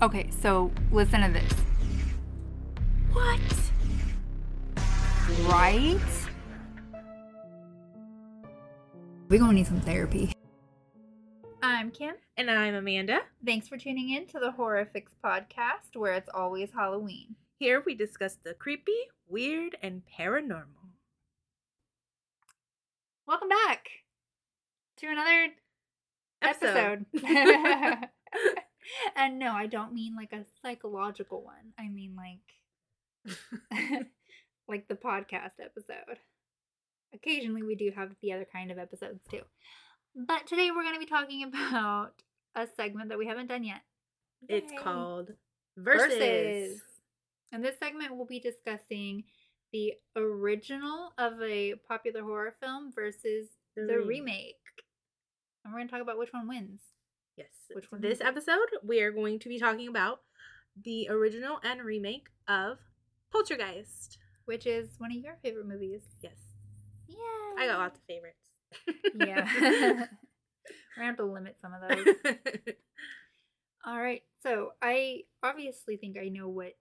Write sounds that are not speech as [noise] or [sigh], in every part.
Okay, so listen to this. What? Right? We're gonna need some therapy. I'm Kim. And I'm Amanda. Thanks for tuning in to the Horrorifix podcast, where it's always Halloween. Here we discuss the creepy, weird, and paranormal. Welcome back to another Episode. episode. [laughs] [laughs] [laughs] and no, I don't mean like a psychological one. I mean like [laughs] [laughs] like the podcast episode. Occasionally we do have the other kind of episodes too. But today we're going to be talking about a segment that we haven't done yet. It's called Versus. And this segment we'll be discussing the original of a popular horror film versus The the, remake. remake. And we're going to talk about which one wins. Yes. Which one This episode, we are going to be talking about the original and remake of Poltergeist. Which is one of your favorite movies. Yes. Yeah. I got lots of favorites. Yeah. [laughs] [laughs] We're going to have to limit some of those. [laughs] All right. So I obviously think I know what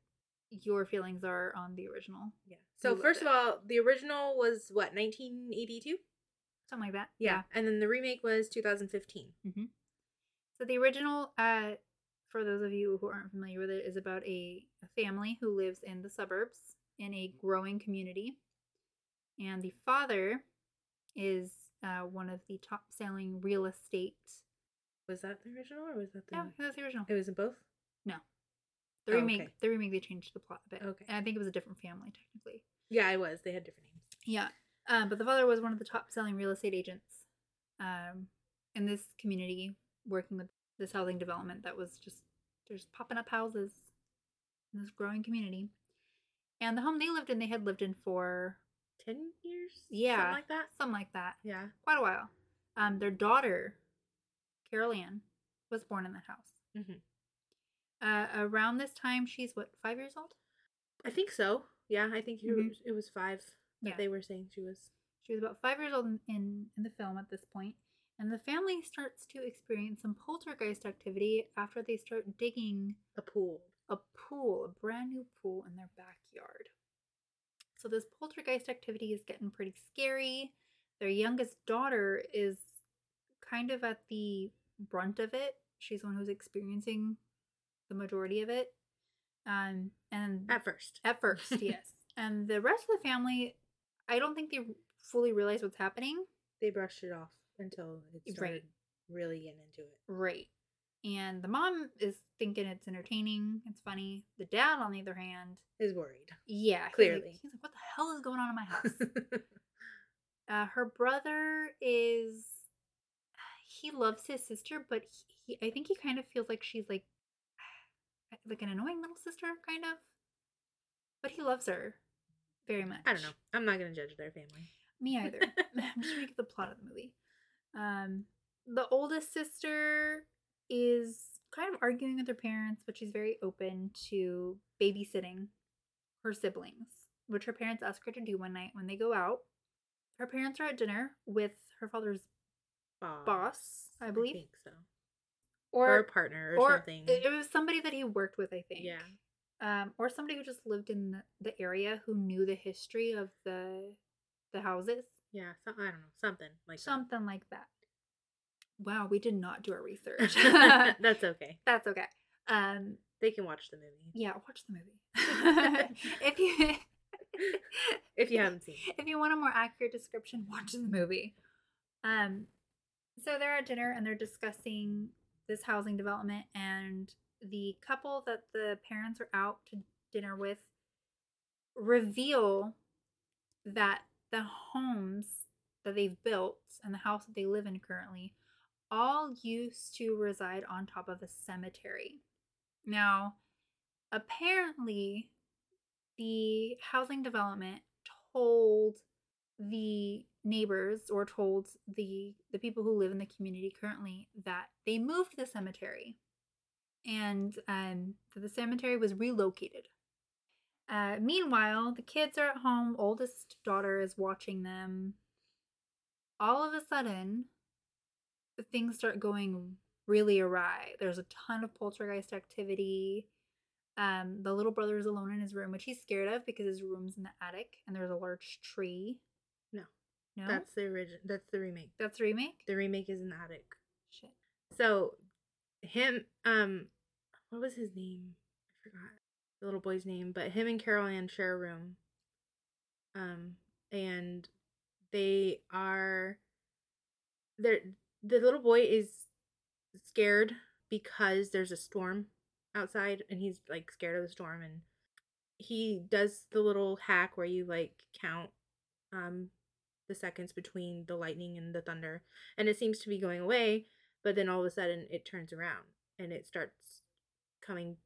your feelings are on the original. yeah. So first of all, the original was what, 1982? Something like that. Yeah. And then the remake was 2015. Mm-hmm. So the original, uh, for those of you who aren't familiar with it, is about a, a family who lives in the suburbs in a growing community, and the father is uh, one of the top-selling real estate. Was that the original or was that the No, that's the original. It was in both? No, the Oh, remake, okay. the remake, they changed the plot a bit. Okay. and I think it was a different family technically. Yeah, it was. They had different names. Yeah, um, but the father was one of the top-selling real estate agents um, in this community, working with this housing development that was just there's popping up houses in this growing community. And the home they lived in, they had lived in for 10 years? yeah, Something like that? something like that, Yeah. quite a while. Um, their daughter, Carol Ann, was born in that house. Mhm. Uh, around this time, she's what five years old. I think so. Yeah, I think it, Mhm. was, it was five that Yeah. they were saying she was. She was about five years old in, in, in the film at this point, and the family starts to experience some poltergeist activity after they start digging A pool. a pool, a brand new pool in their backyard. So this poltergeist activity is getting pretty scary. Their youngest daughter is kind of at the brunt of it. She's the one who's experiencing the majority of it. Um, and At first. at first, [laughs] yes. And the rest of the family, I don't think they fully realize what's happening. They brushed it off until it Right. really getting into it. Right. And the mom is thinking it's entertaining, it's funny. The dad, on the other hand, Is worried. yeah, he's like- Clearly. he's like, "What the hell is going on in my house?" [laughs] uh, her brother is, he loves his sister, but he, he, I think he kind of feels like she's like, [sighs] like an annoying little sister, kind of. But he loves her very much. I don't know. I'm not going to judge their family. Me either. [laughs] [laughs] I'm just trying to get the plot of the movie. Um, the oldest sister is kind of arguing with her parents, but she's very open to babysitting her siblings, which her parents ask her to do one night when they go out. Her parents are at dinner with her father's boss, I believe, think so. or Or, a partner or, something. It, it was somebody that he worked with, I think. yeah. Um, or somebody who just lived in the, the area who knew the history of the the houses. Yeah. So, I don't know. Something like Something like that. Wow, we did not do our research. [laughs] [laughs] That's okay. That's okay. Um, They can watch the movie. yeah, watch the movie. [laughs] if you If you haven't seen it. if you want a more accurate description, watch the movie. Um, so they're at dinner and they're discussing this housing development, and the couple that the parents are out to dinner with reveal that the homes that they've built and the house that they live in currently all used to reside on top of a cemetery. Now, apparently, the housing development told the neighbors or told the the people who live in the community currently that they moved the cemetery and um that the cemetery was relocated uh meanwhile the kids are at home oldest daughter is watching them all of a sudden things start going really awry. There's a ton of poltergeist activity. Um, the little brother is alone in his room, which he's scared of because his room's in the attic and there's a large tree. No. No, That's the original. That's the remake. that's the remake. The remake is in the attic. Shit. So, him, um, what was his name? I forgot the little boy's name, but him and Carol Ann share a room. Um, and they are, they're, the little boy is scared because there's a storm outside and he's like scared of the storm and he does the little hack where you like count um the seconds between the lightning and the thunder and it seems to be going away but then all of a sudden it turns around and it starts coming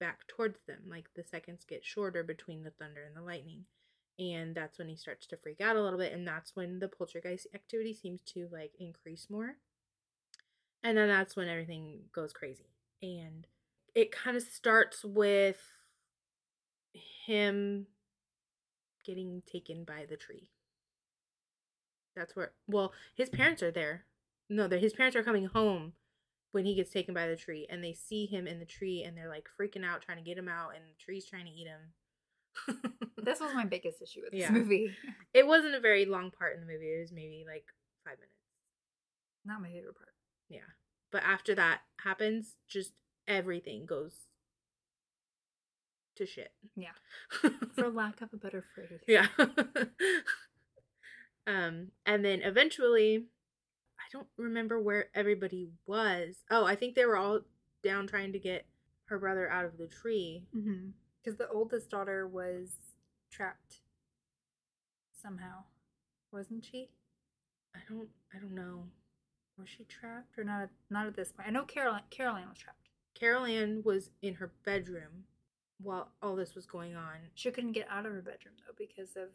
back towards them like the seconds get shorter between the thunder and the lightning and that's when he starts to freak out a little bit and that's when the poltergeist activity seems to like increase more. And then that's when everything goes crazy and it kind of starts with him getting taken by the tree. That's where well his parents are there. No his parents are coming home when he gets taken by the tree and they see him in the tree and they're like freaking out trying to get him out and the tree's trying to eat him This was my [laughs] biggest issue with this Yeah. movie. [laughs] it wasn't a very long part in the movie it was maybe like five minutes Not my favorite part. Yeah. But after that happens, just everything goes to shit. Yeah. [laughs] For lack of a better phrase. yeah. um and then eventually don't remember where everybody was. Oh, I think they were all down trying to get her brother out of the tree. Mm-hmm. Because the oldest daughter was trapped somehow, wasn't she? I don't I don't know. Was she trapped or not? Not at this point. I know Carol Caroline was trapped. Carol Ann was in her bedroom while all this was going on. She couldn't get out of her bedroom though because of.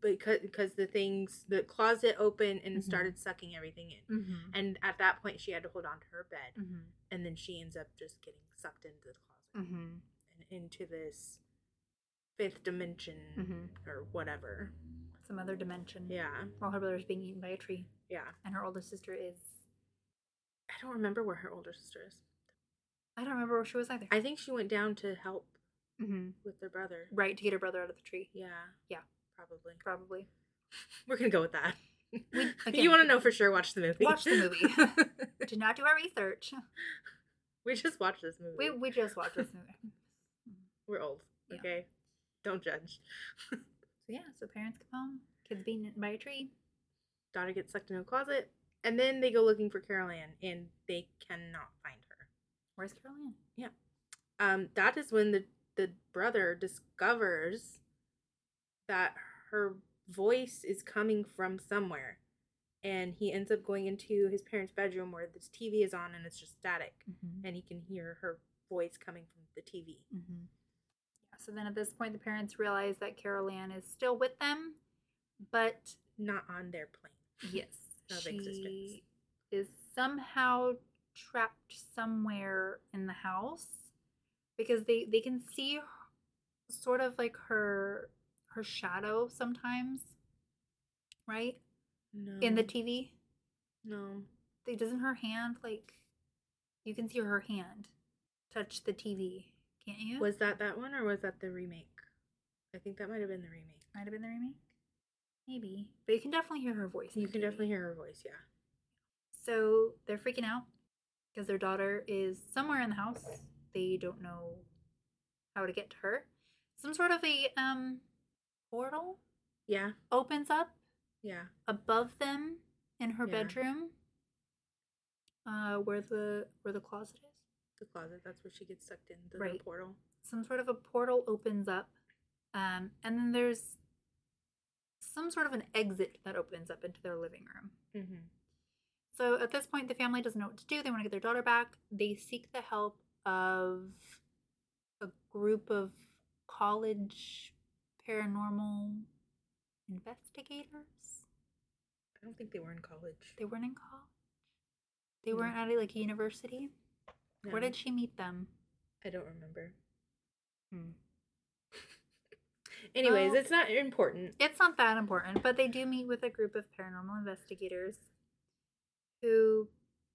Because because the things the closet opened and Mhm. started sucking everything in. Mm-hmm. And at that point, she had to hold on to her bed, Mm-hmm. and then she ends up just getting sucked into the closet Mm-hmm. and into this fifth dimension Mhm. or whatever. Some other dimension. Yeah, While her brother's being eaten by a tree, yeah. and her older sister is. I don't remember where her older sister is. I don't remember where she was either. I think she went down to help mm-hmm. with their brother. Right to get her brother out of the tree. Yeah, Yeah. Probably. Probably. [laughs] We're gonna go with that. We- [laughs] again, you want to know for sure, watch the movie. Watch the movie. [laughs] Did not do our research. we just watched this movie. We we just watched this movie. We're old. Yeah. Okay, don't judge. So yeah, so parents come home, kids being by a tree. Daughter gets sucked into a closet, and then they go looking for Carol Ann, and they cannot find her. Where's Caroline? Yeah. Um, that is when the the brother discovers that her voice is coming from somewhere, and he ends up going into his parents' bedroom where this TV is on and it's just static, Mm-hmm. and he can hear her voice coming from the TV. Mm-hmm. Yeah, so then at this point, the parents realize that Carol Ann is still with them, but Not on their plane. yes, [laughs] Of existence. she is somehow trapped somewhere in the house because they they can see sort of like her her shadow sometimes, right? No. In the TV, no. they doesn't her hand like you can see her hand touch the TV, can't you? Was that that one or was that the remake? I think that might have been the remake. Might have been the remake. Maybe. But you can definitely hear her voice. You can TV. definitely hear her voice, yeah. So they're freaking out because their daughter is somewhere in the house. They don't know how to get to her. Some sort of a um portal Yeah, opens up yeah. above them in her Yeah. bedroom. Uh where the where the closet is. The closet, that's where she gets sucked in the Right. portal. some sort of a portal opens up um, and then there's some sort of an exit that opens up into their living room Mm-hmm. so at this point the family doesn't know what to do they want to get their daughter back they seek the help of a group of college paranormal investigators I don't think they were in college. they weren't in college they No. weren't at like a university where did she meet them I don't remember. Hmm. [laughs] Anyways, Well- it's not important. It's not that important, but they do meet with a group of paranormal investigators who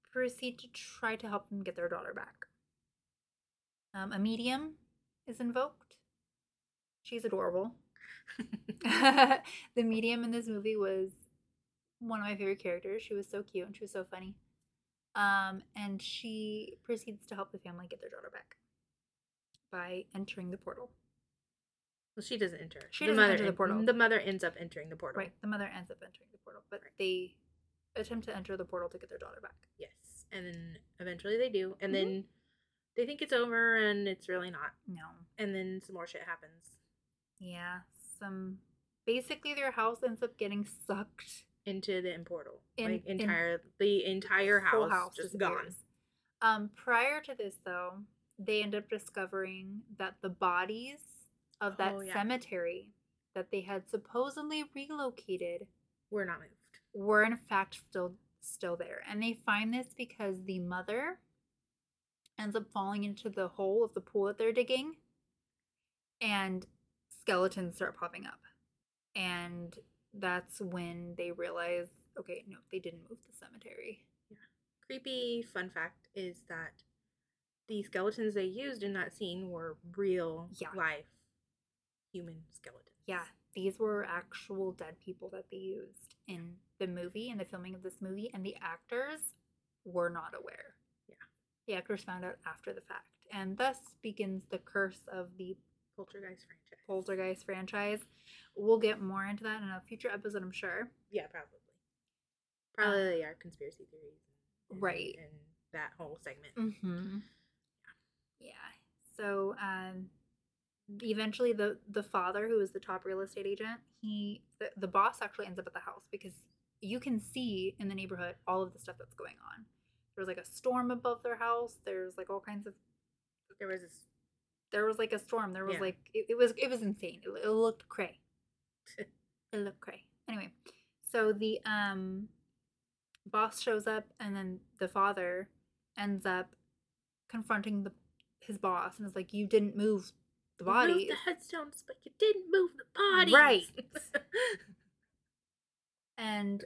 proceed to try to help them get their daughter back. Um, a medium is invoked. She's adorable. [laughs] the medium in this movie was one of my favorite characters. She was so cute and she was so funny. Um, and she proceeds to help the family get their daughter back by entering the portal. Well, she doesn't enter. She the doesn't mother enter the en- portal. The mother ends up entering the portal. Right, the mother ends up entering the portal, but they attempt to enter the portal to get their daughter back. Yes, and then eventually they do, and Mhm. then they think it's over, and it's really not. No. And then some more shit happens Yeah, some. Basically, their house ends up getting sucked. into the portal. In- like in- entire the entire Whole house, just gone. disappears. Um, prior to this, though, they end up discovering that the bodies of that Oh, yeah. cemetery that they had supposedly relocated We're not moved. were in fact still still there and they find this because the mother ends up falling into the hole of the pool that they're digging and skeletons start popping up and that's when they realize okay no they didn't move the cemetery Yeah. Creepy fun fact is that the skeletons they used in that scene were real Yeah. life human skeletons. yeah these were actual dead people that they used in the movie in the filming of this movie and the actors were not aware Yeah. the actors found out after the fact and thus begins the curse of the Poltergeist franchise. poltergeist franchise we'll get more into that in a future episode i'm sure Yeah, probably. Probably our conspiracy theories. and- Right. And that whole segment. mm-hmm. yeah so um eventually the the father who is the top real estate agent he the, the boss actually ends up at the house because you can see in the neighborhood all of the stuff that's going on there's like a storm above their house there's like all kinds of There was this there was like a storm there was Yeah. like it, it was it was insane it, it looked cray [laughs] it looked cray anyway so the um boss shows up and then the father ends up confronting the his boss and is like you didn't move the You moved body the headstones, but you didn't move the body." Right. [laughs] and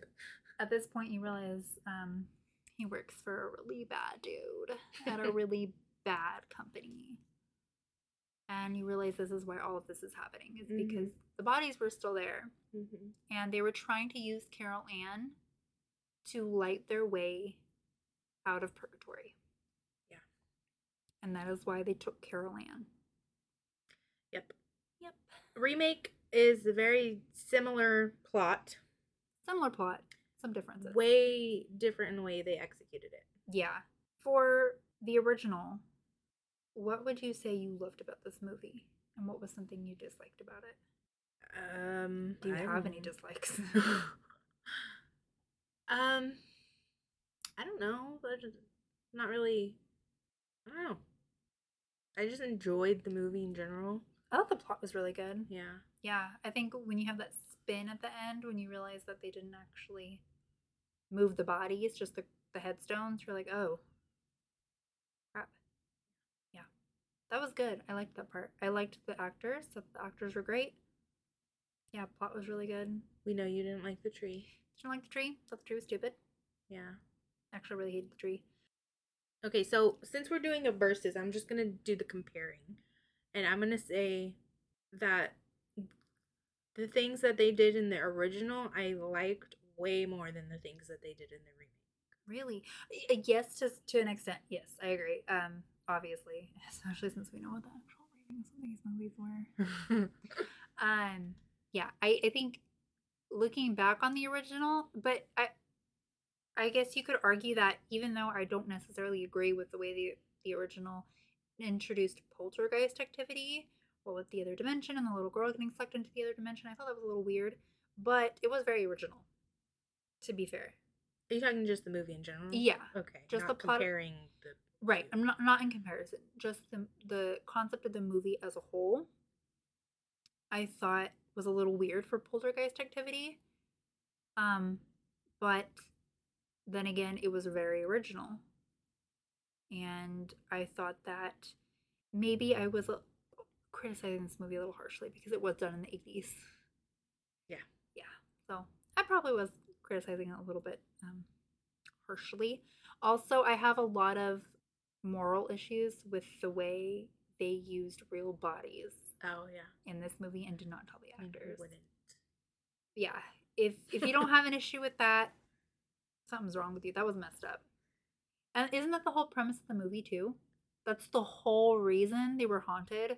at this point you realize um he works for a really bad dude at a [laughs] really bad company and you realize this is why all of this is happening is Mhm. because the bodies were still there hmm and they were trying to use Carol Ann to light their way out of purgatory. Yeah. And that is why they took Carol Ann. Yep. Yep. Remake is a very similar plot, Similar plot, some differences. way different in the way they executed it. Yeah. For the original, what would you say you loved about this movie? And what was something you disliked about it? Um, Do you I have any dislikes? [laughs] um, I don't know. but just not really. I don't know. I just enjoyed the movie in general. I thought the plot was really good. Yeah. Yeah, I think when you have that spin at the end, when you realize that they didn't actually move the bodies, just the, the headstones, you're like, oh, crap. Yeah, that was good. I liked that part. I liked the actors. So The actors were great. Yeah, plot was really good. We know you didn't like the tree. Didn't like the tree? Thought the tree was stupid. Yeah. Actually, really hated the tree. Okay, so since we're doing a versus, I'm just gonna do the comparing, and I'm gonna say that the things that they did in the original I liked way more than the things that they did in the remake. Really? Yes, to to an extent. Yes, I agree. Um, obviously, [laughs] especially since we know what the actual ratings of these movies were. [laughs] Um, yeah, I, I think looking back on the original, but I I guess you could argue that even though I don't necessarily agree with the way the the original introduced poltergeist activity, or with the other dimension and the little girl getting sucked into the other dimension, I thought that was a little weird, but it was very original. To be fair, Are you talking just the movie in general? yeah, Okay. Just the plot- comparing the right. I'm not not in comparison, just the the concept of the movie as a whole. I thought was a little weird for poltergeist activity. Um, but then again, it was very original. And I thought that maybe I was uh, criticizing this movie a little harshly because it was done in the 80s. Yeah. Yeah. So I probably was criticizing it a little bit um, harshly. Also, I have a lot of moral issues with the way they used real bodies Oh yeah. in this movie and did not tell the I actors. wouldn't? Yeah, if if you don't have an issue with that, something's wrong with you. That was messed up. And isn't that the whole premise of the movie too? That's the whole reason they were haunted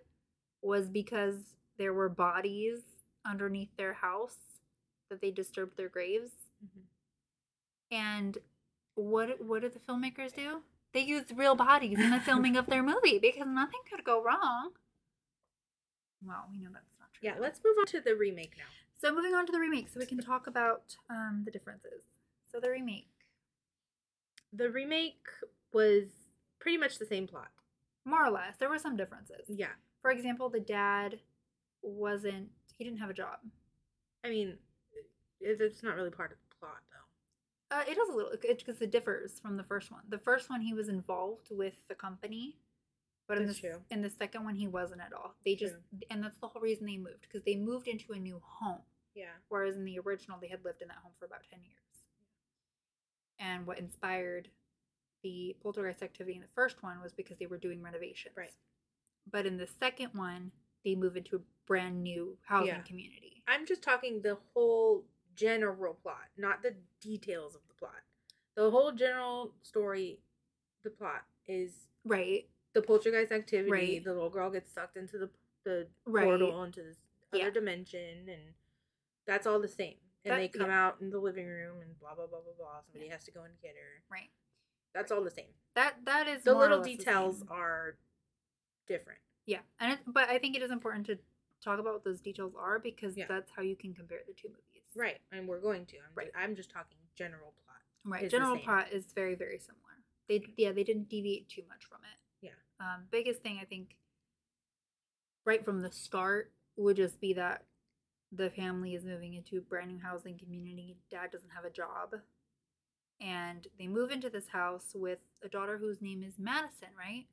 was because there were bodies underneath their house that they disturbed their graves. Mhm. And what what did the filmmakers do? They used real bodies in the [laughs] filming of their movie because nothing could go wrong. Well, we know that's not true. Yeah. Let's move on to the remake now. So moving on to the remake, so we can talk about um, the differences. So the remake, The remake was pretty much the same plot. more or less, there were some differences. Yeah. For example, the dad wasn't he didn't have a job. I mean, it's not really part of the plot though. Uh, it is a little because it differs from the first one. The first one he was involved with the company, but in That's the true. in the second one he wasn't at all. They just and that's the whole reason they moved because they moved into a new home. Yeah. whereas in the original they had lived in that home for about 10 years and what inspired the poltergeist activity in the first one was because they were doing renovations Right. but in the second one they move into a brand new housing Yeah. community I'm just talking the whole general plot, not the details of the whole general story, the plot is right the poltergeist activity. Right. The little girl gets sucked into the the Right. portal into this other Yeah. dimension, and that's all the same. And That- they come yeah. out in the living room, and blah blah blah blah blah. Somebody has to go and get her. right That's all the same. that that is The little the details same. are different. yeah and it, but i think it is important to talk about what those details are because Yeah. that's how you can compare the two movies Right, and we're going to. I'm, Right. just, I'm just talking general plot. Right. General plot is very, very similar. They yeah, they didn't deviate too much from it. Yeah. Um, biggest thing I think right from the start would just be that the family is moving into a brand new housing community. Dad doesn't have a job. And they move into this house with a daughter whose name is Madison, right?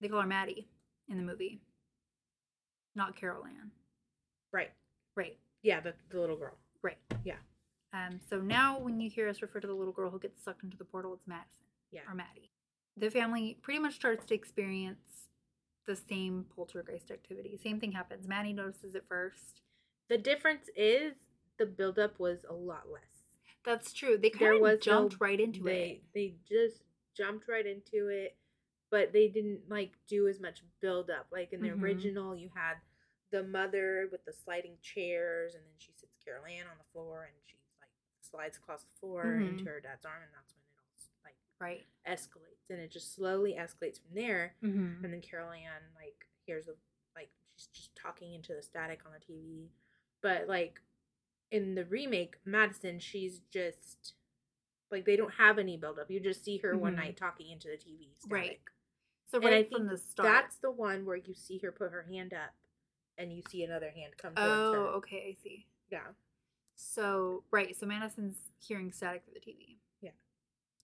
They call her Maddie in the movie. Not Carol Ann. Right. Right. Yeah, the, the little girl. Right. Yeah. Um, so now when you hear us refer to the little girl who gets sucked into the portal, it's Madison Yeah. or Maddie. The family pretty much starts to experience the same poltergeist activity. Same thing happens. Maddie notices it first. The difference is the buildup was a lot less. That's true. They kind of was no- jumped right into they, it. They just jumped right into it, but they didn't like do as much buildup. Like in the Mhm. original, you had the mother with the sliding chairs, and then she sits Carol Ann on the floor, and she slides across the floor Mhm. into her dad's arm, and that's when it all like Right. escalates, and it just slowly escalates from there. Mm-hmm. and then Carol Ann like hears a like she's just talking into the static on the TV. But like in the remake, Madison, she's just like they don't have any buildup. You just see her one Mhm. night talking into the TV. Static. Right. So And I right think from the start. That's the one where you see her put her hand up and you see another hand come towards oh, okay. I see. Yeah. So right. So Madison's hearing static through the TV. Yeah.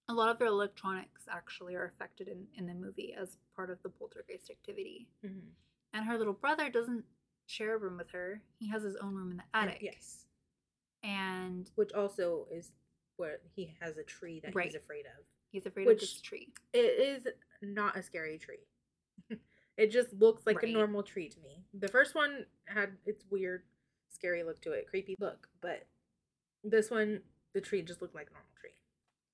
A lot of their electronics actually are affected in, in the movie as part of the poltergeist activity. Mm-hmm. And her little brother doesn't share a room with her. He has his own room in the attic. Yes. And Which also is where he has a tree that Right. he's afraid of. he's afraid Which- of this tree. It is not a scary tree. [laughs] it just looks like Right. a normal tree to me. The first one had its weird, scary look to it, creepy look, but this one, the tree just looked like a normal tree.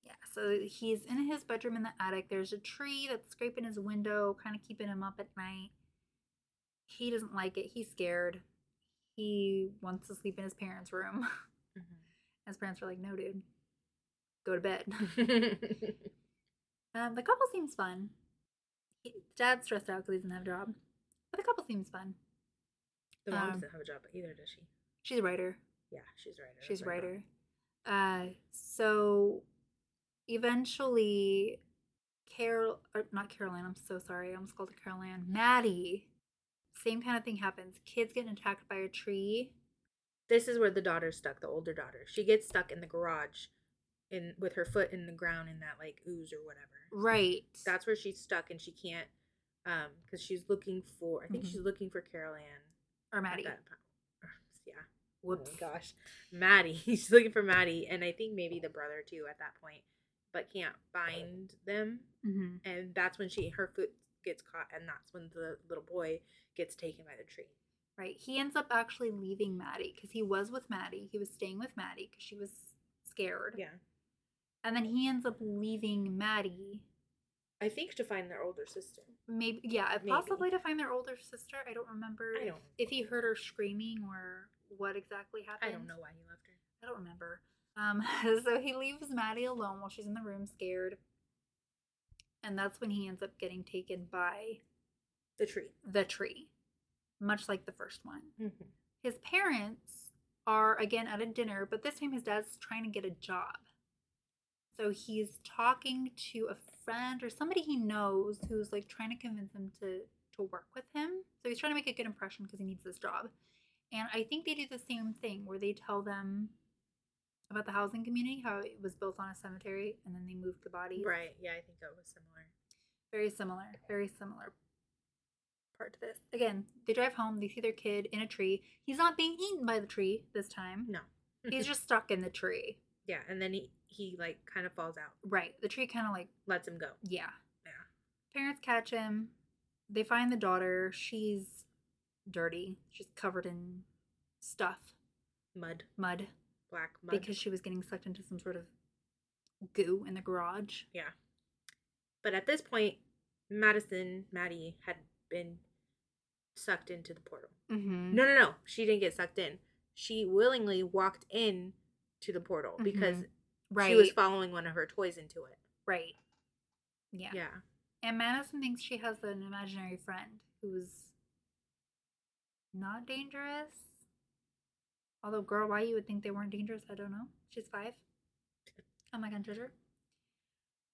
Yeah, so he's in his bedroom in the attic. There's a tree that's scraping his window, kind of keeping him up at night. He doesn't like it. He's scared. He wants to sleep in his parents' room. His parents are like, no, dude, go to bed. [laughs] um, the couple seems fun. He, dad's stressed out because he doesn't have a job. But the couple seems fun. The mom Um, doesn't have a job either, does she? She's a writer. Yeah, she's a writer. She's a writer. Uh, so eventually, Carol, or not Caroline, I'm so sorry. I almost called her Caroline. Maddie. Same kind of thing happens. Kids getting attacked by a tree. This is where the daughter's stuck, the older daughter. She gets stuck in the garage in with her foot in the ground in that like ooze or whatever. Right. That's where she's stuck and she can't um because she's looking for I think Mhm. she's looking for Carol Ann. Or Maddie. Yeah. Whoops. Oh gosh. Maddie. [laughs] She's looking for Maddie and I think maybe the brother too at that point. but can't find them. Mm-hmm. And that's when she her foot gets caught, and that's when the little boy gets taken by the tree. Right. He ends up actually leaving Maddie because he was with Maddie. He was staying with Maddie because she was scared. Yeah, And then he ends up leaving Maddie. I think to find their older sister. Maybe, yeah, Maybe. possibly to find their older sister. I don't remember I if, don't- if he heard her screaming or what exactly happened. I don't know why he left her. I don't remember. Um, [laughs] so he leaves Maddie alone while she's in the room scared. And that's when he ends up getting taken by The tree. the tree, much like the first one. Mm-hmm. His parents are again at a dinner, but this time his dad's trying to get a job. So he's talking to a friend or somebody he knows who's like trying to convince him to to work with him. So he's trying to make a good impression because he needs this job. And I think they do the same thing where they tell them about the housing community, how it was built on a cemetery and then they moved the body. Right. Yeah, I think that was similar. Very similar. Very similar part to this. Again, they drive home, they see their kid in a tree. He's not being eaten by the tree this time. No. He's [laughs] just stuck in the tree. Yeah, and then he he like kind of falls out, Right. The tree kind of like, lets him go. yeah. Yeah. Parents catch him. They find the daughter. She's dirty. She's covered in stuff, Mud, mud, black mud. because she was getting sucked into some sort of goo in the garage. yeah. But at this point, Madison, Maddie had been sucked into the portal. Mm-hmm. No, no, no. She didn't get sucked in. She willingly walked in to the portal because Right. she was following one of her toys into it. right. Yeah. Yeah. And Madison thinks she has an imaginary friend who's not dangerous. Although, girl, why you would think they weren't dangerous, I don't know. She's five. I'm not gonna judge her.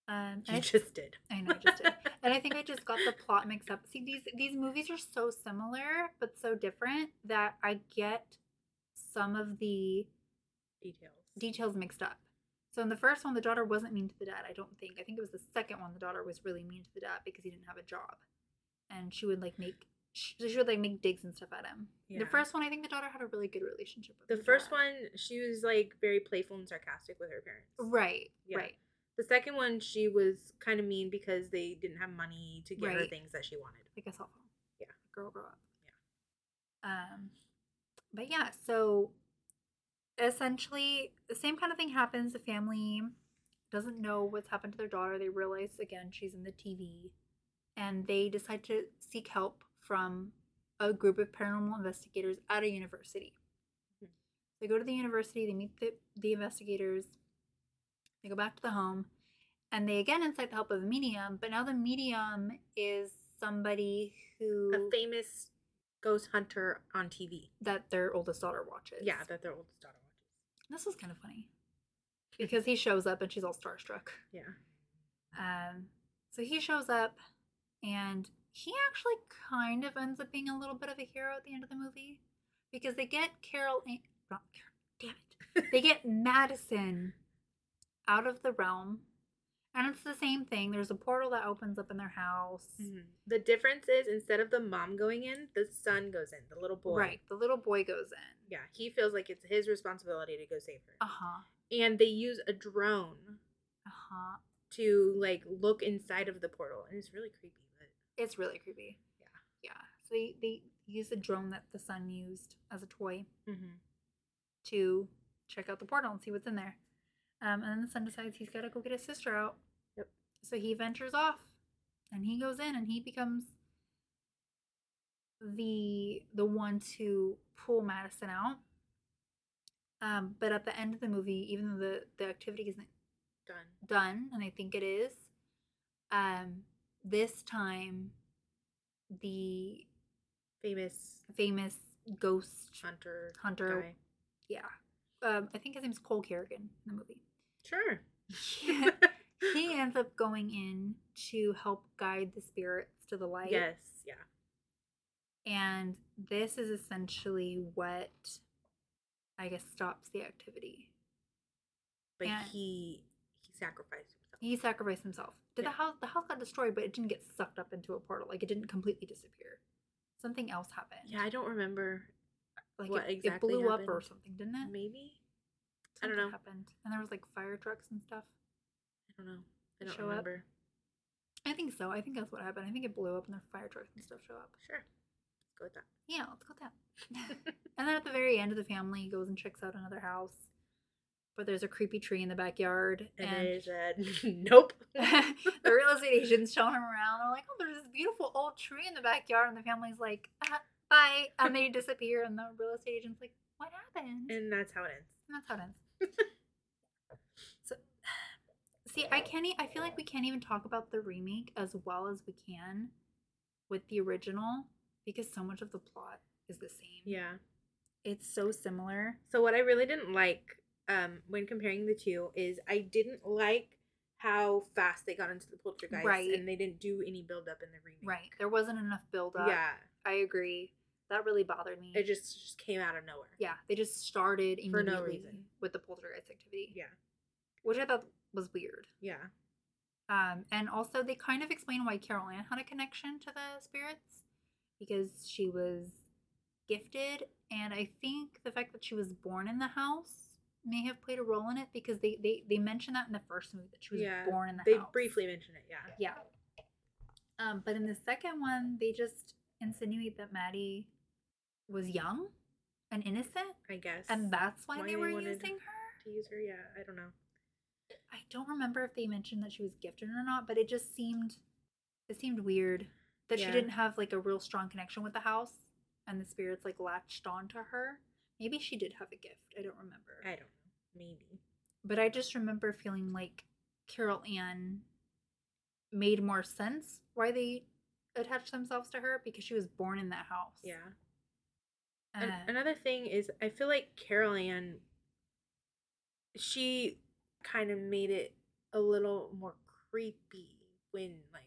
Um, You I, [laughs] just did. I know, I just did. [laughs] and I think I just got the plot mixed up. See, these these movies are so similar but so different that I get some of the Details. details mixed up. So in the first one, the daughter wasn't mean to the dad. I don't think. I think it was the second one. The daughter was really mean to the dad because he didn't have a job, and she would like make she she would like make digs and stuff at him. Yeah. The first one, I think the daughter had a really good relationship with The the first dad. one, she was like very playful and sarcastic with her parents. right, Yeah. right, The second one, she was kind of mean because they didn't have money to get her things that she wanted. like a cell phone. Yeah. girl, grow up. Yeah. Um, but yeah, so essentially the same kind of thing happens. The family doesn't know what's happened to their daughter. They realize again she's in the TV, and they decide to seek help from a group of paranormal investigators at a university. Mhm. They go to the university. They meet the the investigators. They go back to the home, and they again incite the help of a medium. But now the medium is somebody who A famous ghost hunter on TV. that their oldest daughter watches. Yeah, that their oldest daughter watches. This was kind of funny because he shows up and she's all starstruck. Yeah. Um, so he shows up and he actually kind of ends up being a little bit of a hero at the end of the movie because they get Carol, An- not Carol damn it, they get [laughs] Madison out of the realm. And it's the same thing. There's a portal that opens up in their house. The difference is instead of the mom going in, the son goes in, the little boy. Right. The little boy goes in. Yeah, he feels like it's his responsibility to go save her. Uh huh. And they use a drone Uh huh. to like look inside of the portal, and it's really creepy. But It's really creepy. Yeah. Yeah. So they, they use the drone that the son used as a toy mm-hmm. to check out the portal and see what's in there. Um, and then the son decides he's got to go get his sister out. So he ventures off, and he goes in, and he becomes the the one to pull Madison out. Um, but at the end of the movie, even though the the activity isn't done. done, and I think it is, um, this time the Famous famous ghost hunter hunter, guy. yeah, um, I think his name's Cole Kerrigan in the movie. Sure. [laughs] he ends up going in to help guide the spirits to the light. yes. Yeah. And this is essentially what I guess stops the activity. But And- he he sacrificed himself. He sacrificed himself. Did Yeah. the house the house got destroyed, but it didn't get sucked up into a portal. Like it didn't completely disappear. Something else happened. Yeah, I don't remember. like what it, exactly it blew up or something, didn't it? Maybe. I don't know. Happened, and there was like fire trucks and stuff. Don't know. I don't Show up? I think so. I think that's what happened. I think it blew up and the fire trucks and stuff show up. Sure. Let's go with that. Yeah, let's go with that. [laughs] and then at the very end of the family goes and checks out another house. But there's a creepy tree in the backyard. And, And, they said, [laughs] nope. [laughs] the real estate agent's showing him around. They're like, oh, there's this beautiful old tree in the backyard. And the family's like, uh, bye. And they disappear. And the real estate agent's like, what happened? and that's how it ends. And that's how it ends. so, see, I can't. E- I feel like we can't even talk about the remake as well as we can with the original because so much of the plot is the same. Yeah. it's so similar. So what I really didn't like um when comparing the two is I didn't like how fast they got into the poltergeist Right. and they didn't do any build up in the remake. Right, there wasn't enough build up. Yeah. I agree. That really bothered me. It just just came out of nowhere. yeah, they just started For no reason. with the poltergeist activity. Yeah. which I thought was weird. Yeah. Um, and also they kind of explain why Carol Ann had a connection to the spirits because she was gifted, and I think the fact that she was born in the house may have played a role in it because they they they mentioned that in the first movie that she was Yeah, born in the house. They house. briefly mentioned it, yeah. yeah. Um, but in the second one, they just insinuate that Maddie was young and innocent, I guess. and that's why, Why they they were using her. to use her, yeah, I don't know. I don't remember if they mentioned that she was gifted or not, but it just seemed it seemed weird that Yeah. she didn't have like a real strong connection with the house and the spirits like latched onto her. Maybe she did have a gift. I don't remember. I don't know. Maybe. but I just remember feeling like Carol Ann made more sense why they attached themselves to her because she was born in that house. Yeah. Uh, An- another thing is I feel like Carol Ann she kind of made it a little more creepy when like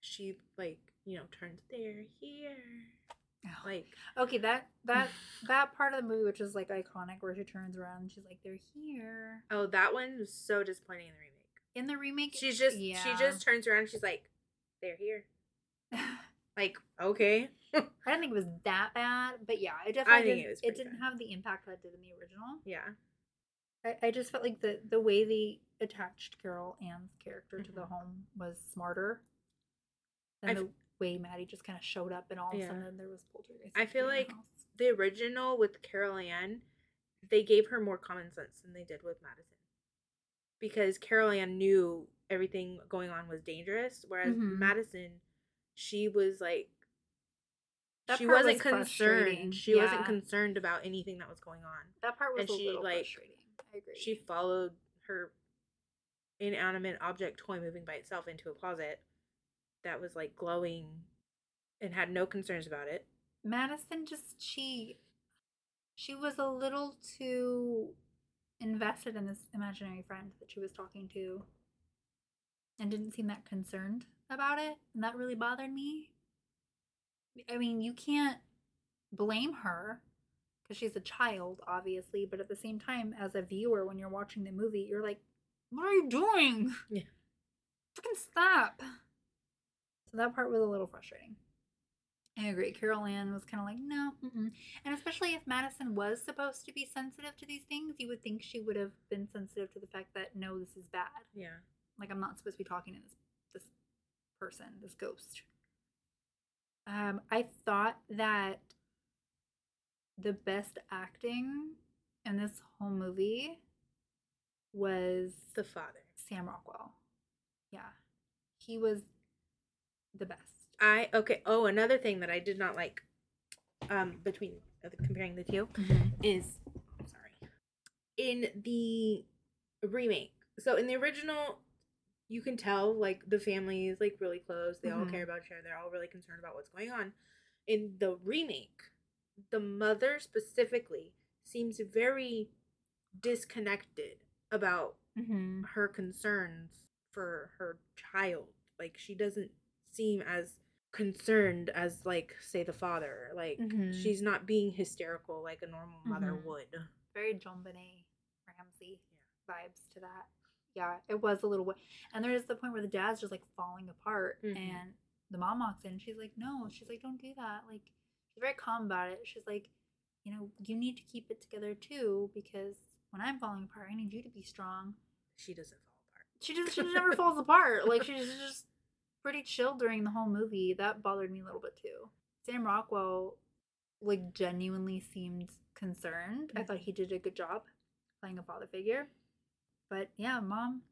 she like, you know, turns there here. oh. Like okay, that that [sighs] that part of the movie which is like iconic where she turns around and she's like, They're here. oh, that one was so disappointing in the remake. In the remake She's just yeah. she just turns around she's like, They're here. [laughs] Like, okay. [laughs] I didn't think it was that bad, but yeah, it definitely I think didn't, it was it, didn't bad. have the impact that it did in the original. Yeah. I, I just felt like the the way they attached Carol Ann's character to the Mhm. home was smarter than I the way Maddie just kind of showed up and all of a sudden there was poltergeist. I feel in the like. The original with Carol Ann, they gave her more common sense than they did with Madison. Because Carol Ann knew everything going on was dangerous, whereas Mhm. Madison, she was like That she wasn't was concerned. She wasn't concerned about anything that was going on. that part was and a she, little like, frustrating. I agree. She followed her inanimate object toy moving by itself into a closet that was like glowing and had no concerns about it. Madison just she she was a little too invested in this imaginary friend that she was talking to and didn't seem that concerned about it and that really bothered me i mean you can't blame her because she's a child obviously but at the same time as a viewer when you're watching the movie you're like what are you doing Yeah. fucking stop so that part was a little frustrating I agree. Carol Ann was kind of like, no. Mm-mm. And especially if Madison was supposed to be sensitive to these things, you would think she would have been sensitive to the fact that, no, this is bad. Yeah. Like, I'm not supposed to be talking to this, this person, this ghost. Um, I thought that the best acting in this whole movie was The father. Sam Rockwell. Yeah. He was the best. I okay. Oh, another thing that I did not like, um, between uh, comparing the two is, I'm sorry, in the remake. So in the original, you can tell like the family is like really close. They all Mhm. care about each other. They're all really concerned about what's going on. In the remake, the mother specifically seems very disconnected about Mm-hmm. her concerns for her child. Like she doesn't seem as concerned as like say the father. Like Mhm. she's not being hysterical like a normal mother Mhm. would. very JonBenét Ramsey vibes to that. Yeah, it was a little. And there is the point where the dad's just like falling apart, Mhm. and the mom walks in. And she's like, "No," she's like, "Don't do that." Like, she's very calm about it. She's like, "You know, you need to keep it together too, because when I'm falling apart, I need you to be strong." She doesn't fall apart. she just she never [laughs] falls apart. Like she's just pretty chill during the whole movie. That bothered me a little bit too. Sam Rockwell like genuinely seemed concerned. I thought he did a good job playing a father figure. But yeah, mom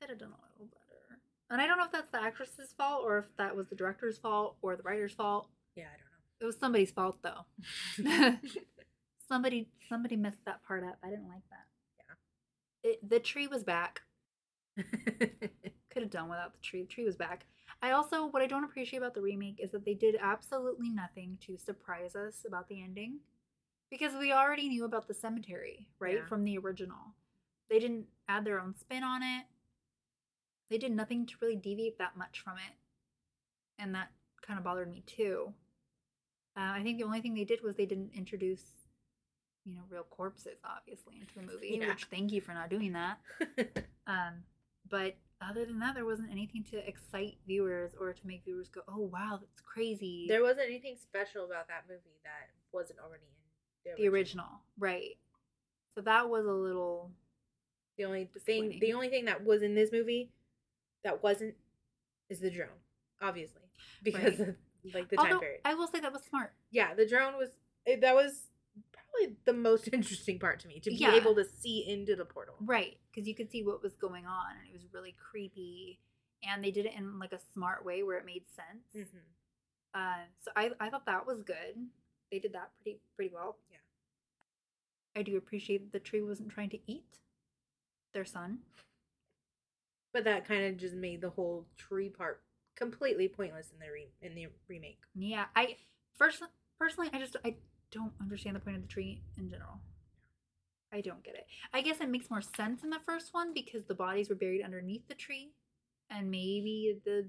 could have done a little better. And I don't know if that's the actress's fault or if that was the director's fault or the writer's fault. Yeah, I don't It was somebody's fault though. [laughs] somebody somebody messed that part up. I didn't like that. Yeah. It, the tree was back. [laughs] Could have done without the tree. The tree was back. I also what I don't appreciate about the remake is that they did absolutely nothing to surprise us about the ending. Because we already knew about the cemetery, right? Yeah. From the original. They didn't add their own spin on it. They did nothing to really deviate that much from it. And that kind of bothered me too. Uh, I think the only thing they did was they didn't introduce, you know, real corpses, obviously, into the movie. Yeah. Which thank you for not doing that. [laughs] Um, but other than that, there wasn't anything to excite viewers or to make viewers go, "Oh wow, that's crazy." there wasn't anything special about that movie that wasn't already in the original, right? So that was a little The only thing, the only thing that was in this movie that wasn't is the drone, obviously, because Right. Like the time period. I will say that was smart. yeah, the drone was that was probably the most [laughs] interesting part to me to be Yeah. able to see into the portal. Right, because you could see what was going on, and it was really creepy. And they did it in like a smart way where it made sense. hmm Uh, so I I thought that was good. They did that pretty pretty well. Yeah. I do appreciate that the tree wasn't trying to eat their son. But that kind of just made the whole tree part completely pointless in the re- in the remake. Yeah, I first personally I just I don't understand the point of the tree in general. I don't get it. I guess it makes more sense in the first one because the bodies were buried underneath the tree, and maybe the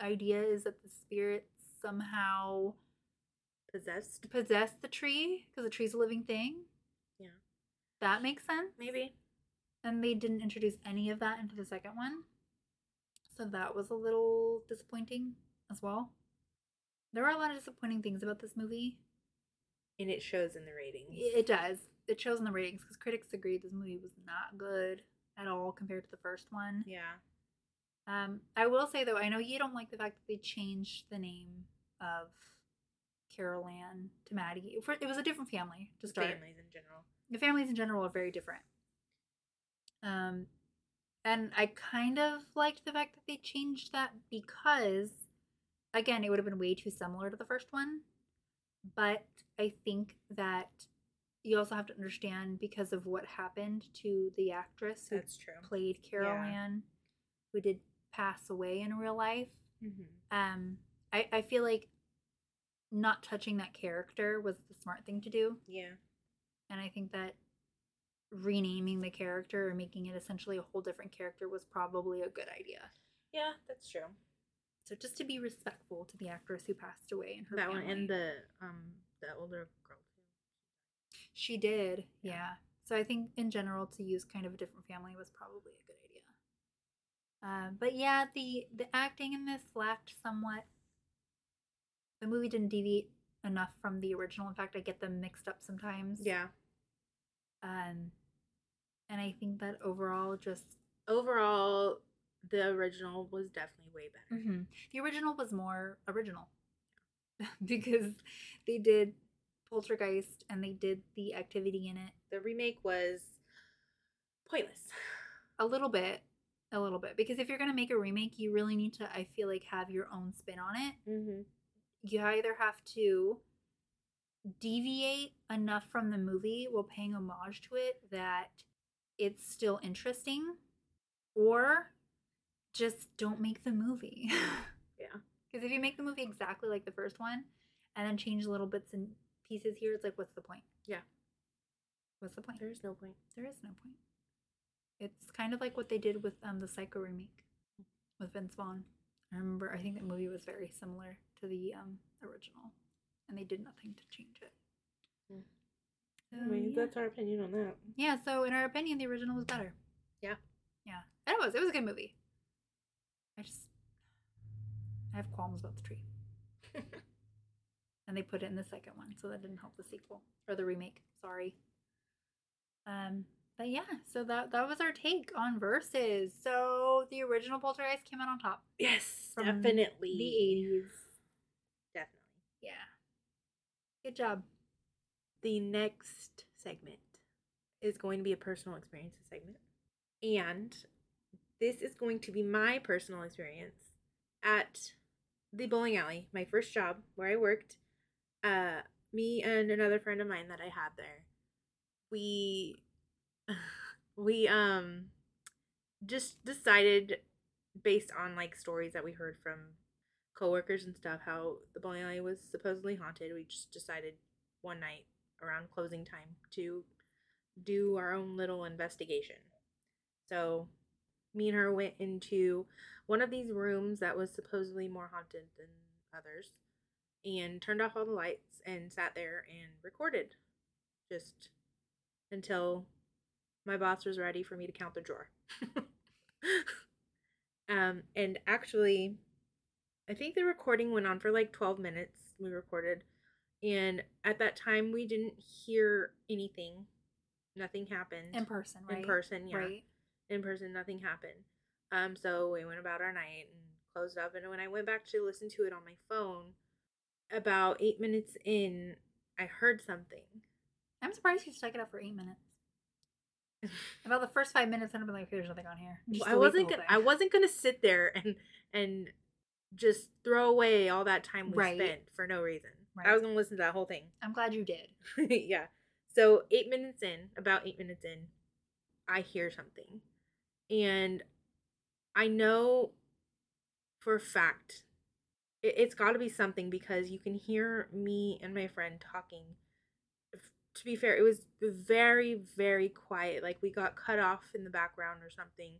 idea is that the spirits somehow Possessed, possessed the tree because the tree's a living thing. Yeah. That makes sense. maybe. And they didn't introduce any of that into the second one. So that was a little disappointing as well. There are a lot of disappointing things about this movie. And it shows in the ratings. It does. It shows in the ratings because critics agreed this movie was not good at all compared to the first one. Yeah. Um, I will say though, I know you don't like the fact that they changed the name of Carol Anne to Maddie. It was a different family to start. Families in general. the families in general are very different. Um, and I kind of liked the fact that they changed that because, again, it would have been way too similar to the first one. But I think that you also have to understand because of what happened to the actress who played Carol Yeah. Anne, who did pass away in real life. Mm-hmm. Um, I, I feel like not touching that character was the smart thing to do. Yeah. And I think that renaming the character or making it essentially a whole different character was probably a good idea. Yeah, that's true. So just to be respectful to the actress who passed away and her that family. one and the um the older girl too. she did, Yeah. yeah. So I think in general to use kind of a different family was probably a good idea. Uh, but yeah, the the acting in this lacked somewhat. The movie didn't deviate enough from the original. In fact, I get them mixed up sometimes. Yeah. Um, and I think that overall, just Overall, the original was definitely way better. hmm The original was more original [laughs] because they did Poltergeist and they did the activity in it The remake was pointless. a little bit, a little bit. Because if you're gonna make a remake, you really need to, I feel like, have your own spin on it. Mm-hmm. You either have to deviate enough from the movie while paying homage to it that it's still interesting, or just don't make the movie. [laughs] Yeah. Because if you make the movie exactly like the first one and then change little bits and pieces here, it's like, what's the point? Yeah. What's the point? There's no point. There is no point. It's kind of like what they did with um the Psycho remake with Vince Vaughn. I remember I think that movie was very similar to the um original, and they did nothing to change it. Hmm. So, I mean, yeah. that's our opinion on that. yeah. So in our opinion, the original was better. Yeah. Yeah, and it was. It was a good movie. I just I have qualms about the tree, [laughs] and they put it in the second one, so that didn't help the sequel or the remake. Sorry. Um. but yeah, so that that was our take on verses. So the original Poltergeist came out on top. Yes, definitely. The eighties. Definitely. Yeah. Good job. The next segment is going to be a personal experiences segment. And this is going to be my personal experience at the bowling alley, my first job where I worked. Uh, me and another friend of mine that I had there, we we um just decided based on like stories that we heard from coworkers and stuff how the bowling alley was supposedly haunted. We just decided one night around closing time to do our own little investigation. So me and her went into one of these rooms that was supposedly more haunted than others and turned off all the lights and sat there and recorded just until my boss was ready for me to count the drawer. [laughs] um, and actually, I think the recording went on for like 12 minutes. We recorded. And at that time, we didn't hear anything. Nothing happened. In person, right? In person, yeah. Right. In person, nothing happened. Um, so we went about our night and closed up. And when I went back to listen to it on my phone, about eight minutes in, I heard something. I'm surprised you stuck it up for eight minutes. About the first five minutes, I'd have been like, "There's nothing on here." Just I wasn't gonna. I wasn't gonna sit there and and just throw away all that time we Right. spent for no reason. Right. I was gonna listen to that whole thing. I'm glad you did. [laughs] yeah. So eight minutes in, about eight minutes in, I hear something, and I know for a fact it, it's got to be something because you can hear me and my friend talking. To be fair, it was very, very quiet. Like we got cut off in the background or something.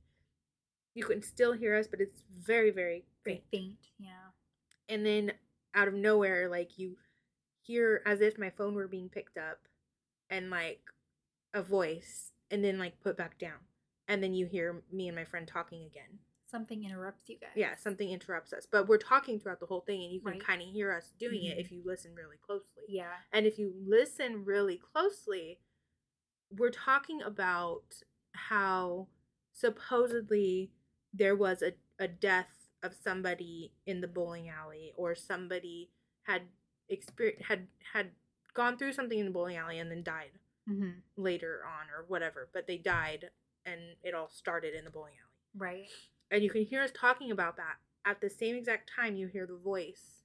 You can still hear us, but it's very, very Very faint faint. Yeah. and then out of nowhere like you hear as if my phone were being picked up and like a voice and then like put back down and then you hear me and my friend talking again Something interrupts you guys. yeah something interrupts us but we're talking throughout the whole thing and you can Right. kind of hear us doing it Mhm. if you listen really closely Yeah. and if you listen really closely, we're talking about how supposedly there was a, a death of somebody in the bowling alley or somebody had exper- had had gone through something in the bowling alley and then died Mm-hmm. later on or whatever, but they died and it all started in the bowling alley. Right. And you can hear us talking about that at the same exact time you hear the voice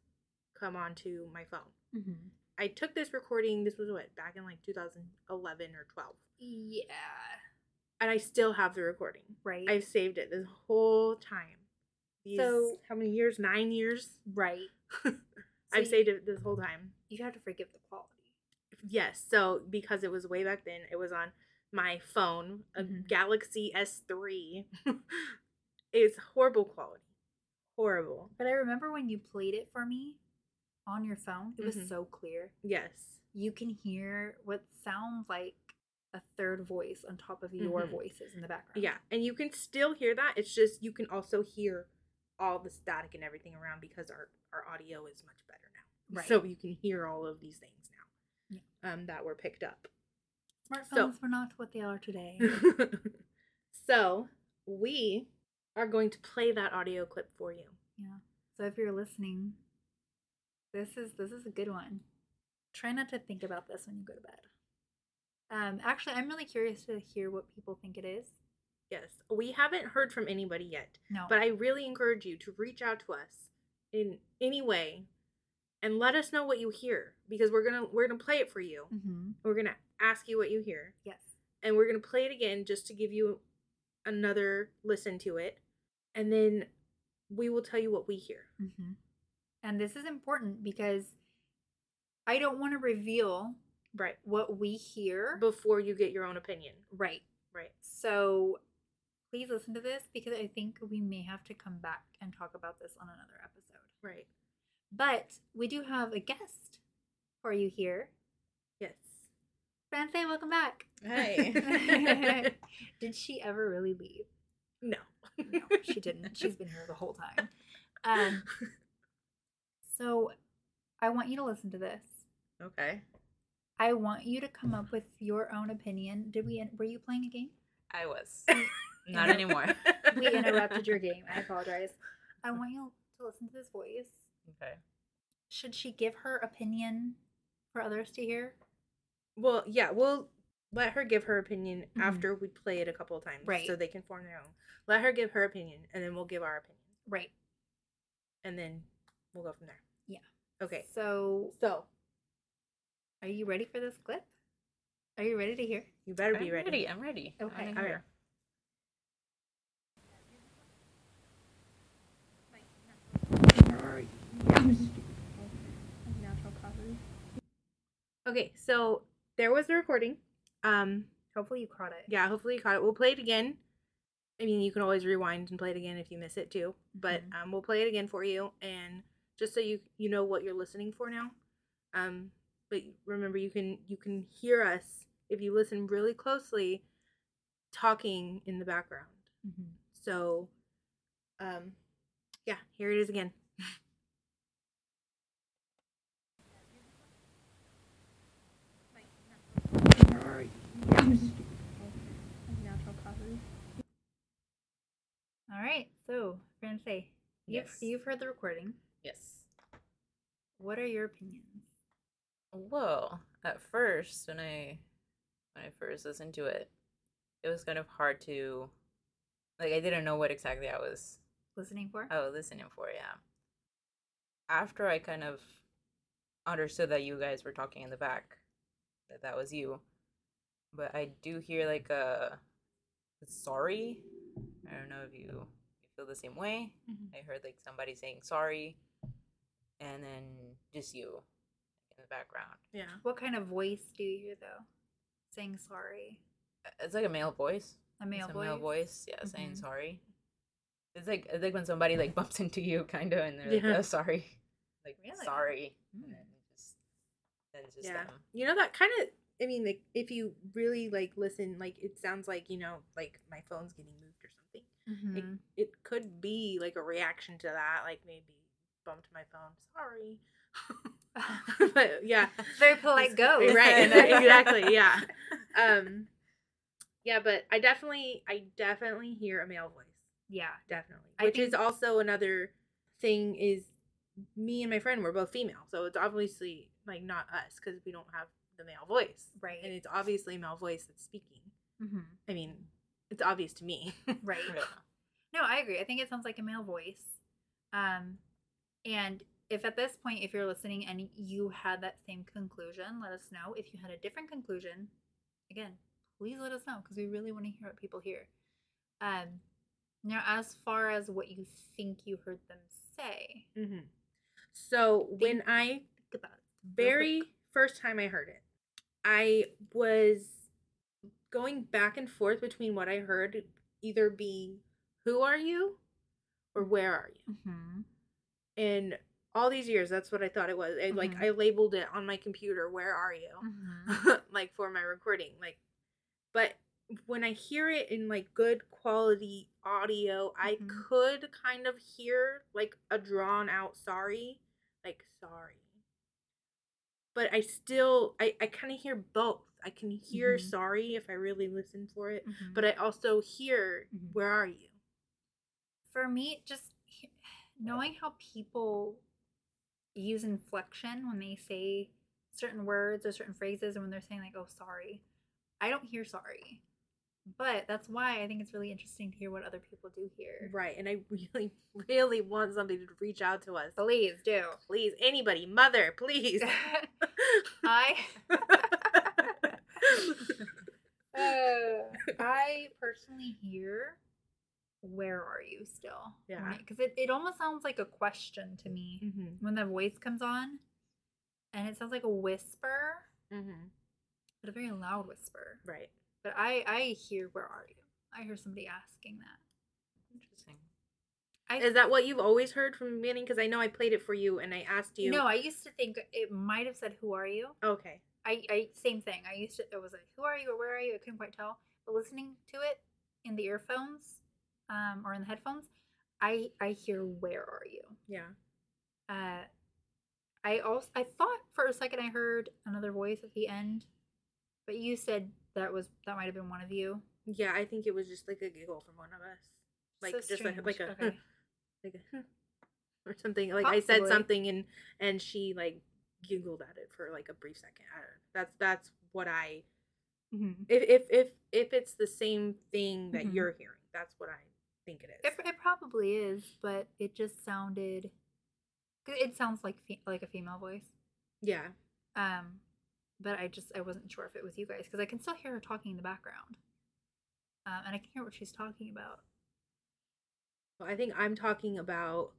come onto my phone. Mm-hmm. I took this recording. This was what back in like 2011 or 12, Yeah. and I still have the recording. Right. I've saved it this whole time. These, So- how many years? Nine years. right. [laughs] I've you- saved it this whole time. You have to forgive the quality. Yes. So because it was way back then, it was on my phone, a Mhm. Galaxy S3. [laughs] it's horrible quality. Horrible. But I remember when you played it for me on your phone, it was Mhm. so clear. Yes. You can hear what sounds like a third voice on top of your Mhm. voices in the background. Yeah, and you can still hear that. It's just you can also hear all the static and everything around because our our audio is much better. Right. So you can hear all of these things now. Yeah. Um, that were picked up. Smartphones were not what they are today. [laughs] so we are going to play that audio clip for you. yeah. So if you're listening, this is this is a good one. Try not to think about this when you go to bed. Um, actually, I'm really curious to hear what people think it is. Yes, we haven't heard from anybody yet, No, but I really encourage you to reach out to us in any way and let us know what you hear because we're gonna we're gonna play it for you. hmm We're gonna ask you what you hear. yes, and we're to play it again just to give you another listen to it and then we will tell you what we hear hmm and this is important because I don't want to reveal right what we hear. before you get your own opinion right. right So please listen to this because I think we may have to come back and talk about this on another episode. right But we do have a guest for you here. yes Beyonce, welcome back. Hey. [laughs] Did she ever really leave? no No, she didn't. She's been here the whole time. Um, so I want you to listen to this. okay I want you to come up with your own opinion. Did we? Were you playing a game? I was. Not anymore. [laughs] We interrupted your game. I apologize. I want you to listen to this voice. Okay. Should she give her opinion for others to hear? Well, yeah, we'll let her give her opinion Mhm. after we play it a couple of times, Right. So they can form their own. Let her give her opinion, and then we'll give our opinion, Right. and then we'll go from there. Yeah. Okay. So, So are you ready for this clip? Are you ready to hear? you better I'm be ready. I'm ready. I Okay. wanna All right. hear. [laughs] Okay. So there was the recording. Um. Hopefully you caught it. Yeah. Hopefully you caught it. We'll play it again. I mean, you can always rewind and play it again if you miss it too. But Mhm. um, we'll play it again for you, and just so you you know what you're listening for now. Um, but remember, you can you can hear us if you listen really closely, talking in the background. Mhm. So, um, yeah, here it is again. All right. So, Francais, you've Yes. you've heard the recording. Yes. What are your opinions? Well, at first, when I when I first listened to it, it was kind of hard to like I didn't know what exactly I was Listening for? Oh, listening for, yeah. After I kind of understood that you guys were talking in the back, that that was you. But I do hear like a sorry. I don't know if you you feel the same way. Mhm. I heard like somebody saying sorry, and then just you in the background. Yeah. What kind of voice do you hear though? Saying sorry. It's like a male voice. A male it's voice. a male voice, yeah, saying Mhm. sorry. It's like it's like when somebody like [laughs] bumps into you, kind of, and they're like, "Oh, sorry," like Really? sorry, Mm. and then just then just yeah. them. You know that kind of. I mean, like if you really like listen, like it sounds like you know, like my phone's getting moved or something. Mhm. It could be like a reaction to that, like maybe bumped my phone. Sorry. [laughs] but yeah, [laughs] Very polite ghost. right [laughs] exactly yeah um yeah but i definitely i definitely hear a male voice Yeah. definitely I which is also another thing is me and my friend we're both female so it's obviously like not us because we don't have the male voice Right. and it's obviously a male voice that's speaking Mhm. i mean it's obvious to me [laughs] Right. Yeah. No, I agree. I think it sounds like a male voice. Um, and if at this point, if you're listening and you had that same conclusion, let us know. If you had a different conclusion, again, please let us know because we really want to hear what people hear. Um, now, as far as what you think you heard them say, hmm so when i think about it. very first time I heard it, I was going back and forth between what I heard either being "Who are you?" or "Where are you?" Mhm. And all these years, that's what I thought it was. I, Like Mhm. I labeled it on my computer, "Where are you?" Mhm. [laughs] like for my recording. Like, but when I hear it in like good quality audio, I Mhm. could kind of hear like a drawn out sorry, like sorry. But I still, I, I kind of hear both. I can hear Mhm. sorry if I really listen for it, Mhm. but I also hear Mhm. where are you? for me, just knowing how people use inflection when they say certain words or certain phrases, and when they're saying like, "Oh, sorry," I don't hear sorry, but that's why I think it's really interesting to hear what other people do here. Right. And I [laughs] really, really want somebody to reach out to us. Please do. Please, anybody, mother, please. [laughs] I [laughs] uh, I personally hear where are you still? Yeah. Because it, it almost sounds like a question to me hmm when the voice comes on. And it sounds like a whisper, hmm but a very loud whisper. Right. But I, I hear where are you? I hear somebody asking that. Interesting. I Is that what you've always heard from the beginning? Because I know I played it for you and I asked you. No, I used to think it might have said who are you? Okay. I, I same thing. I used to it was like who are you or where are you? I couldn't quite tell. But listening to it in the earphones, um, or in the headphones, I I hear where are you? Yeah. Uh, I also I thought for a second I heard another voice at the end, but you said that was that might have been one of you. Yeah, I think it was just like a giggle from one of us. Like So just like, strange. [laughs] like a Okay. like a or something. Like I said something and and she like giggled at it for like a brief second. I don't know. That's that's what I Mm-hmm. if if if if it's the same thing that Mhm. you're hearing, that's what I think it is. It, it probably is, but it just sounded. It sounds like fe- like a female voice. yeah. Um, but I just I wasn't sure if it was you guys because I can still hear her talking in the background, um, and I can hear what she's talking about. Well, I think I'm talking about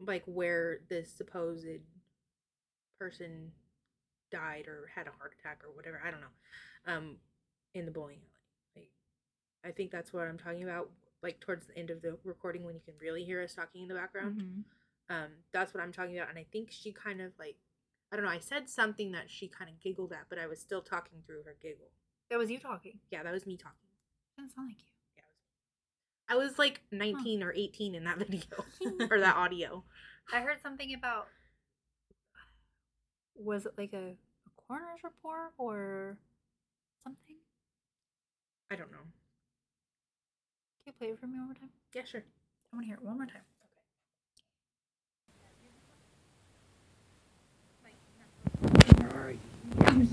like where this supposed person died or had a heart attack or whatever. I don't know. Um, in the bowling alley. Like, I think that's what I'm talking about. Like towards the end of the recording when you can really hear us talking in the background. Mhm. Um, that's what I'm talking about. And I think she kind of like, I don't know. I said something that she kind of giggled at, but I was still talking through her giggle. That was you talking. Yeah, that was me talking. Doesn't sound like you. Yeah, it was. I was like 19 or 18 in that [laughs] video [laughs] or that audio. I heard something about. Was it like a, a coroner's report or something? I don't know. Can you play it for me one more time? Yeah, sure. I want to hear it one more time. Natural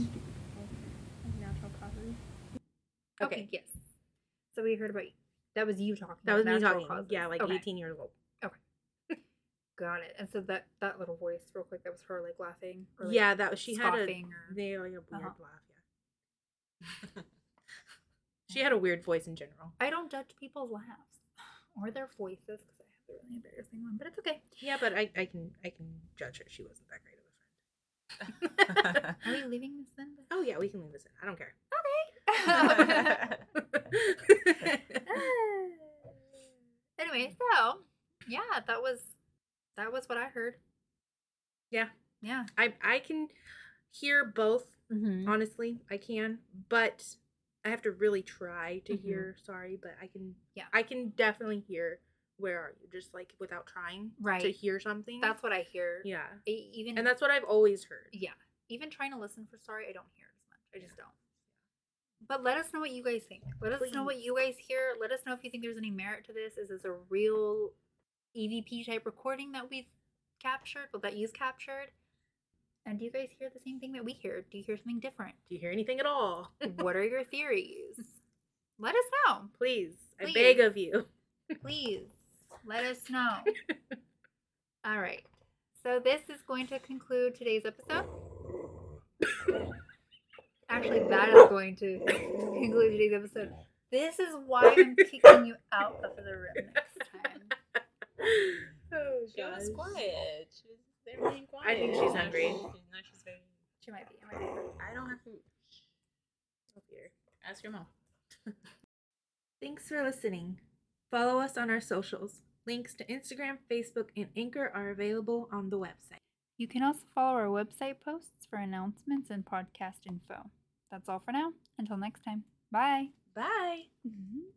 causes. Okay. Okay. yes. So we heard about that was you talking. That was me talking. causes. Yeah, like Okay. 18 years old. Okay. [laughs] Got it. And so that that little voice, real quick, that was her like laughing. Or, like, yeah, that was she had a or they like a weird Uh-huh. laugh. Yeah. [laughs] she had a weird voice in general. I don't judge people's laughs or their voices because I have a really embarrassing one, but it's okay. Yeah, but I, I can I can judge her. She wasn't that great of a friend. [laughs] Are we leaving this then? oh yeah, we can leave this in. I don't care. Okay. [laughs] [laughs] anyway, so yeah, that was that was what I heard. yeah, Yeah. I I can hear both. Mm-hmm. Honestly, I can, but I have to really try to Mhm. hear. Sorry, but I can. Yeah. I can definitely hear. Where are you? Just like without trying right? to hear something. That's what I hear. yeah, Even and that's what I've always heard. yeah. Even trying to listen for sorry, I don't hear it as much. I just don't. But let us know what you guys think. Let us know what you guys hear. Let us know if you think there's any merit to this. Is this a real EVP type recording that we've captured, well, that you've captured? And do you guys hear the same thing that we hear? Do you hear something different? Do you hear anything at all? what are your [laughs] theories? Let us know. Please, I beg of you. [laughs] Please let us know. [laughs] All right. So this is going to conclude today's episode. Actually, that is going to conclude today's episode. This is why I'm kicking you out of the room next time. oh, She was quiet. She was there being quiet. I think she's Now hungry. she- now she's very. She might be. I might be. I don't have food. Oh, dear. Ask your mom. [laughs] Thanks for listening. Follow us on our socials. Links to Instagram, Facebook, and Anchor are available on the website. You can also follow our website posts for announcements and podcast info. That's all for now. Until next time. Bye. Bye. Mhm.